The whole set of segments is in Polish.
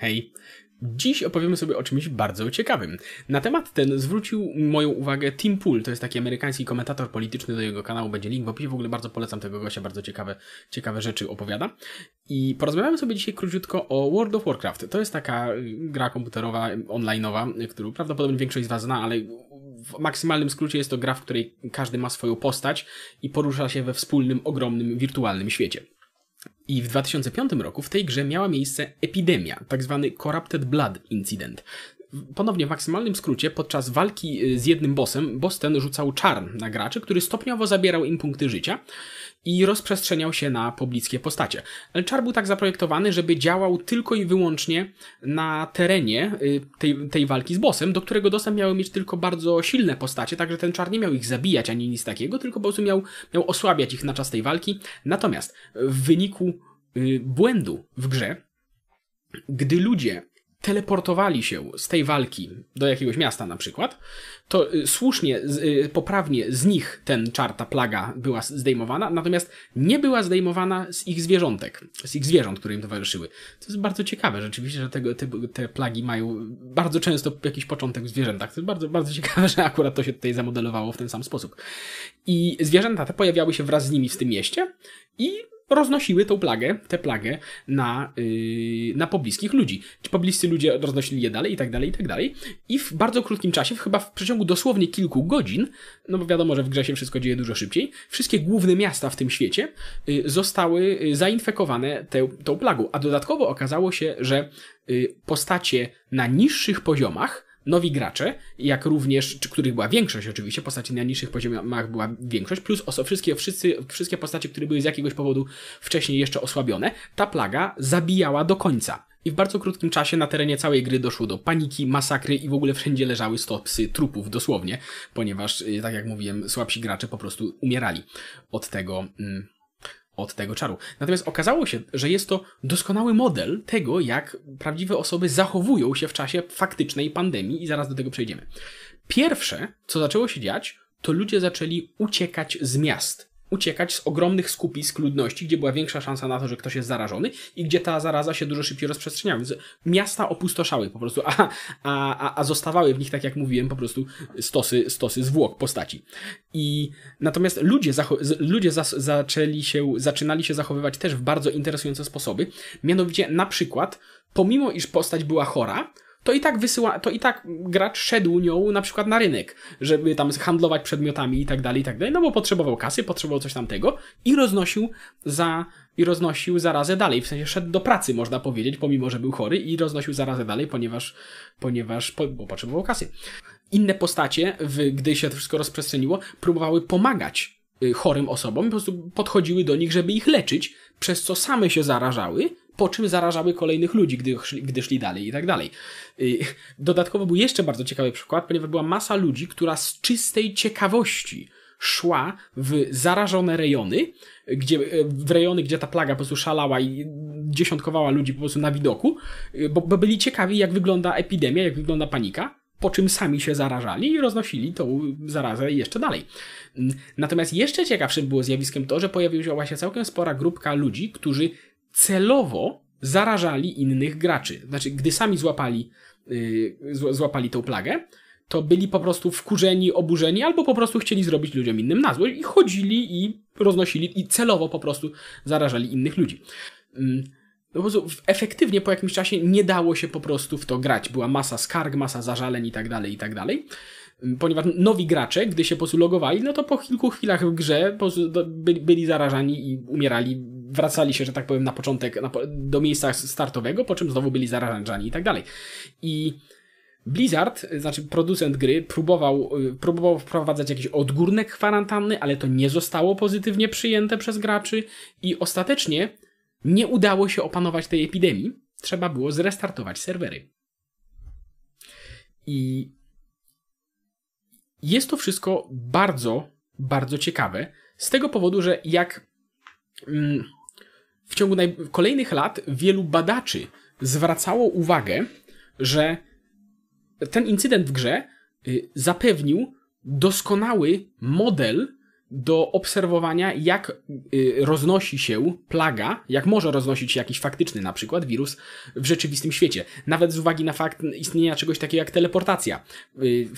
Hej. Dziś opowiemy sobie o czymś bardzo ciekawym. Na temat ten zwrócił moją uwagę Tim Pool, to jest taki amerykański komentator polityczny, do jego kanału będzie link w opisie, w ogóle bardzo polecam tego gościa, bardzo ciekawe, ciekawe rzeczy opowiada. I porozmawiamy sobie dzisiaj króciutko o World of Warcraft. To jest taka gra komputerowa, online'owa, którą prawdopodobnie większość z Was zna, ale w maksymalnym skrócie jest to gra, w której każdy ma swoją postać i porusza się we wspólnym, ogromnym, wirtualnym świecie. I w 2005 roku w tej grze miała miejsce epidemia, tak zwany Corrupted Blood Incident. Ponownie w maksymalnym skrócie, podczas walki y, z jednym bossem, boss ten rzucał czarn na graczy, który stopniowo zabierał im punkty życia i rozprzestrzeniał się na pobliskie postacie. Ale czar był tak zaprojektowany, żeby działał tylko i wyłącznie na terenie y, tej, tej walki z bossem, do którego dostęp miały mieć tylko bardzo silne postacie, także ten czar nie miał ich zabijać ani nic takiego, tylko po prostu miał, miał osłabiać ich na czas tej walki. Natomiast w wyniku y, błędu w grze, gdy ludzie teleportowali się z tej walki do jakiegoś miasta na przykład, to y, słusznie, y, poprawnie z nich ten czar, ta plaga była zdejmowana, natomiast nie była zdejmowana z ich zwierzątek, z ich zwierząt, które im towarzyszyły. To jest bardzo ciekawe rzeczywiście, że tego, te, te plagi mają bardzo często jakiś początek w zwierzętach. To jest bardzo, bardzo ciekawe, że akurat to się tutaj zamodelowało w ten sam sposób. I zwierzęta te pojawiały się wraz z nimi w tym mieście i roznosiły tą plagę, tę plagę na, yy, na pobliskich ludzi. Ci pobliscy ludzie roznosili je dalej i tak dalej, i tak dalej. I w bardzo krótkim czasie, chyba w przeciągu dosłownie kilku godzin, no bo wiadomo, że w grze się wszystko dzieje dużo szybciej, wszystkie główne miasta w tym świecie yy, zostały yy, zainfekowane tę, tą plagą. A dodatkowo okazało się, że yy, postacie na niższych poziomach nowi gracze, jak również, czy których była większość oczywiście, postaci na niższych poziomach była większość, plus oso- wszystkie, wszyscy, wszystkie postacie, które były z jakiegoś powodu wcześniej jeszcze osłabione, ta plaga zabijała do końca. I w bardzo krótkim czasie na terenie całej gry doszło do paniki, masakry i w ogóle wszędzie leżały stopsy trupów, dosłownie, ponieważ, y, tak jak mówiłem, słabsi gracze po prostu umierali od tego. Mm, od tego czaru. Natomiast okazało się, że jest to doskonały model tego, jak prawdziwe osoby zachowują się w czasie faktycznej pandemii i zaraz do tego przejdziemy. Pierwsze, co zaczęło się dziać, to ludzie zaczęli uciekać z miast uciekać z ogromnych skupisk ludności, gdzie była większa szansa na to, że ktoś jest zarażony i gdzie ta zaraza się dużo szybciej rozprzestrzeniała. Więc miasta opustoszały po prostu, a, a, a zostawały w nich, tak jak mówiłem, po prostu stosy, stosy zwłok postaci. I natomiast ludzie, ludzie zas, zaczęli się, zaczynali się zachowywać też w bardzo interesujące sposoby. Mianowicie, na przykład, pomimo iż postać była chora, to i tak wysyła, to i tak gracz szedł nią na przykład na rynek, żeby tam handlować przedmiotami i tak dalej, i tak dalej, no bo potrzebował kasy, potrzebował coś tamtego i roznosił za, i roznosił zarazę dalej, w sensie szedł do pracy, można powiedzieć, pomimo, że był chory i roznosił zarazę dalej, ponieważ, ponieważ, po, bo potrzebował kasy. Inne postacie, gdy się to wszystko rozprzestrzeniło, próbowały pomagać y, chorym osobom, po prostu podchodziły do nich, żeby ich leczyć, przez co same się zarażały, po czym zarażały kolejnych ludzi, gdy gdy szli dalej i tak dalej. Y, dodatkowo był jeszcze bardzo ciekawy przykład, ponieważ była masa ludzi, która z czystej ciekawości szła w zarażone rejony, gdzie, y, w rejony, gdzie ta plaga po prostu szalała i dziesiątkowała ludzi po prostu na widoku, y, bo, bo byli ciekawi, jak wygląda epidemia, jak wygląda panika, po czym sami się zarażali i roznosili tą zarazę jeszcze dalej. Natomiast jeszcze ciekawszym było zjawiskiem to, że pojawiła się całkiem spora grupka ludzi, którzy celowo zarażali innych graczy. Znaczy, gdy sami złapali, yy, złapali tą plagę, to byli po prostu wkurzeni, oburzeni, albo po prostu chcieli zrobić ludziom innym na złość i chodzili i roznosili i celowo po prostu zarażali innych ludzi. Yy, po prostu efektywnie po jakimś czasie nie dało się po prostu w to grać. Była masa skarg, masa zażaleń i tak dalej, i tak dalej. Ponieważ nowi gracze, gdy się po prostu logowali, no to po kilku chwilach w grze byli zarażani i umierali wracali się, że tak powiem, na początek na, do miejsca startowego, po czym znowu byli zarażani i tak dalej. I Blizzard, znaczy producent gry, próbował, y, próbował wprowadzać jakiś odgórne kwarantanny, ale to nie zostało pozytywnie przyjęte przez graczy i ostatecznie nie udało się opanować tej epidemii. Trzeba było zrestartować serwery. I jest to wszystko bardzo, bardzo ciekawe. Z tego powodu, że jak mm, w ciągu kolejnych lat wielu badaczy zwracało uwagę, że ten incydent w grze y, zapewnił doskonały model do obserwowania, jak y, roznosi się plaga, jak może roznosić się jakiś faktyczny na przykład wirus w rzeczywistym świecie. Nawet z uwagi na fakt istnienia czegoś takiego jak teleportacja y,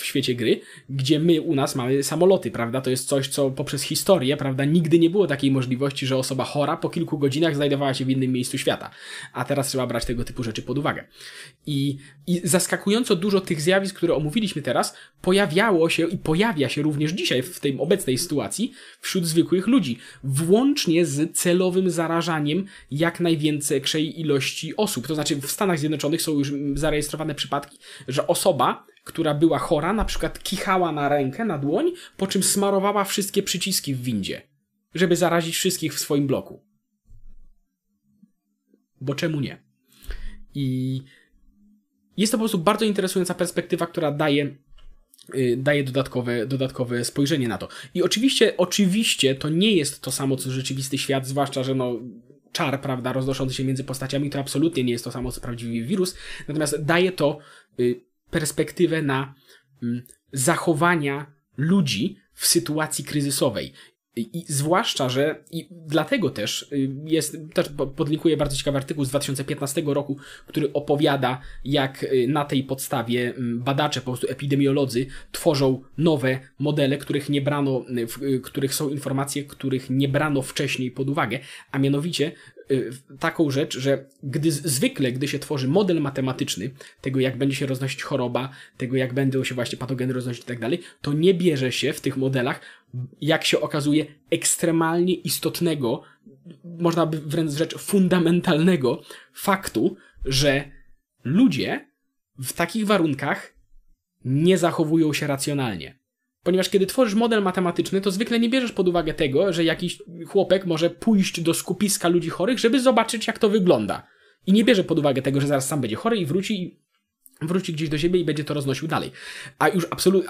w świecie gry, gdzie my u nas mamy samoloty, prawda? To jest coś, co poprzez historię, prawda, nigdy nie było takiej możliwości, że osoba chora po kilku godzinach znajdowała się w innym miejscu świata. A teraz trzeba brać tego typu rzeczy pod uwagę. I, i zaskakująco dużo tych zjawisk, które omówiliśmy teraz, pojawiało się i pojawia się również dzisiaj w tej obecnej sytuacji wśród zwykłych ludzi, włącznie z celowym zarażaniem jak największej ilości osób. To znaczy w Stanach Zjednoczonych są już zarejestrowane przypadki, że osoba, która była chora, na przykład kichała na rękę, na dłoń, po czym smarowała wszystkie przyciski w windzie, żeby zarazić wszystkich w swoim bloku. Bo czemu nie? I jest to po prostu bardzo interesująca perspektywa, która daje daje dodatkowe, dodatkowe spojrzenie na to. I oczywiście, oczywiście to nie jest to samo, co rzeczywisty świat, zwłaszcza, że no, czar, prawda, roznoszący się między postaciami, to absolutnie nie jest to samo, co prawdziwy wirus, natomiast daje to y, perspektywę na mm, zachowania ludzi w sytuacji kryzysowej. I zwłaszcza, że i dlatego też y, jest, też podlinkuję bardzo ciekawy artykuł z 2015 roku, który opowiada, jak y, na tej podstawie mm, badacze, po prostu epidemiolodzy, tworzą nowe modele, których nie brano, y, w których są informacje, których nie brano wcześniej pod uwagę, a mianowicie taką rzecz, że gdy zwykle, gdy się tworzy model matematyczny tego, jak będzie się roznosić choroba, tego, jak będą się właśnie patogeny roznosić i tak dalej, to nie bierze się w tych modelach, jak się okazuje, ekstremalnie istotnego, można by wręcz rzecz fundamentalnego faktu, że ludzie w takich warunkach nie zachowują się racjonalnie. Ponieważ kiedy tworzysz model matematyczny, to zwykle nie bierzesz pod uwagę tego, że jakiś chłopek może pójść do skupiska ludzi chorych, żeby zobaczyć, jak to wygląda. I nie bierze pod uwagę tego, że zaraz sam będzie chory i wróci wróci gdzieś do siebie i będzie to roznosił dalej. A już absolutnie,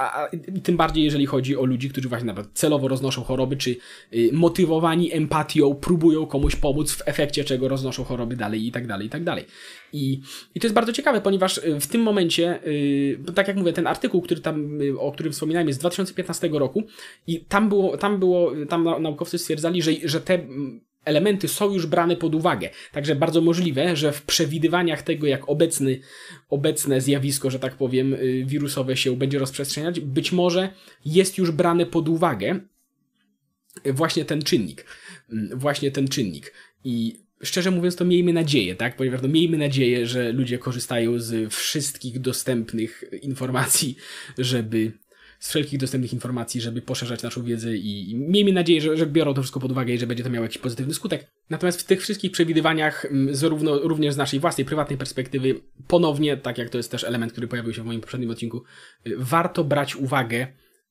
tym bardziej jeżeli chodzi o ludzi, którzy właśnie nawet celowo roznoszą choroby, czy y, motywowani empatią próbują komuś pomóc, w efekcie czego roznoszą choroby dalej i tak dalej, i tak dalej. I, i to jest bardzo ciekawe, ponieważ y, w tym momencie, y, tak jak mówię, ten artykuł, który tam, y, o którym wspominałem, jest z 2015 roku i tam było, tam było, tam naukowcy stwierdzali, że, że te elementy są już brane pod uwagę. Także bardzo możliwe, że w przewidywaniach tego, jak obecny, obecne zjawisko, że tak powiem, y, wirusowe się będzie rozprzestrzeniać, być może jest już brane pod uwagę właśnie ten czynnik. Mm, właśnie ten czynnik. I szczerze mówiąc, to miejmy nadzieję, tak? Ponieważ no, miejmy nadzieję, że ludzie korzystają z wszystkich dostępnych informacji, żeby z wszelkich dostępnych informacji, żeby poszerzać naszą wiedzę i, i miejmy nadzieję, że, że biorą to wszystko pod uwagę i że będzie to miało jakiś pozytywny skutek. Natomiast w tych wszystkich przewidywaniach, mm, zarówno, również z naszej własnej, prywatnej perspektywy, ponownie, tak jak to jest też element, który pojawił się w moim poprzednim odcinku, y, warto brać uwagę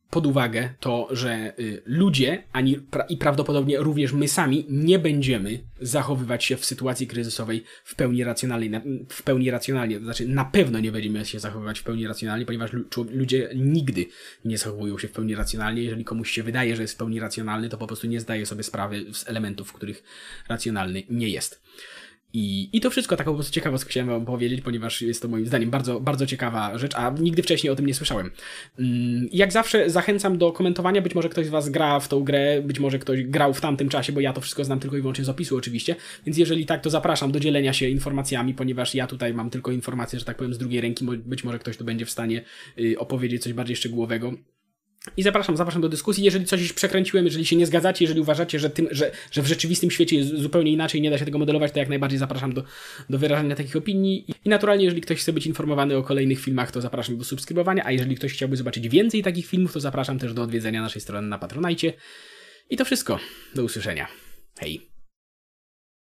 pod uwagę to, że y, ludzie, ani pra i prawdopodobnie również my sami nie będziemy zachowywać się w sytuacji kryzysowej w pełni racjonalnie, w pełni racjonalnie, to znaczy na pewno nie będziemy się zachowywać w pełni racjonalnie, ponieważ ludzie nigdy nie zachowują się w pełni racjonalnie. Jeżeli komuś się wydaje, że jest w pełni racjonalny, to po prostu nie zdaje sobie sprawy z elementów, w których racjonalny nie jest. I, I to wszystko, taką po prostu ciekawostkę chciałem wam powiedzieć, ponieważ jest to moim zdaniem bardzo, bardzo ciekawa rzecz, a nigdy wcześniej o tym nie słyszałem. Mm, jak zawsze zachęcam do komentowania, być może ktoś z was gra w tą grę, być może ktoś grał w tamtym czasie, bo ja to wszystko znam tylko i wyłącznie z opisu oczywiście, więc jeżeli tak, to zapraszam do dzielenia się informacjami, ponieważ ja tutaj mam tylko informacje, że tak powiem, z drugiej ręki, być może ktoś tu będzie w stanie y, opowiedzieć coś bardziej szczegółowego. I zapraszam, zapraszam do dyskusji. Jeżeli coś przekręciłem, jeżeli się nie zgadzacie, jeżeli uważacie, że, tym, że, że w rzeczywistym świecie jest zupełnie inaczej, nie da się tego modelować, to jak najbardziej zapraszam do, do wyrażania takich opinii. I naturalnie, jeżeli ktoś chce być informowany o kolejnych filmach, to zapraszam do subskrybowania, a jeżeli ktoś chciałby zobaczyć więcej takich filmów, to zapraszam też do odwiedzenia naszej strony na Patronajcie. I to wszystko. Do usłyszenia. Hej.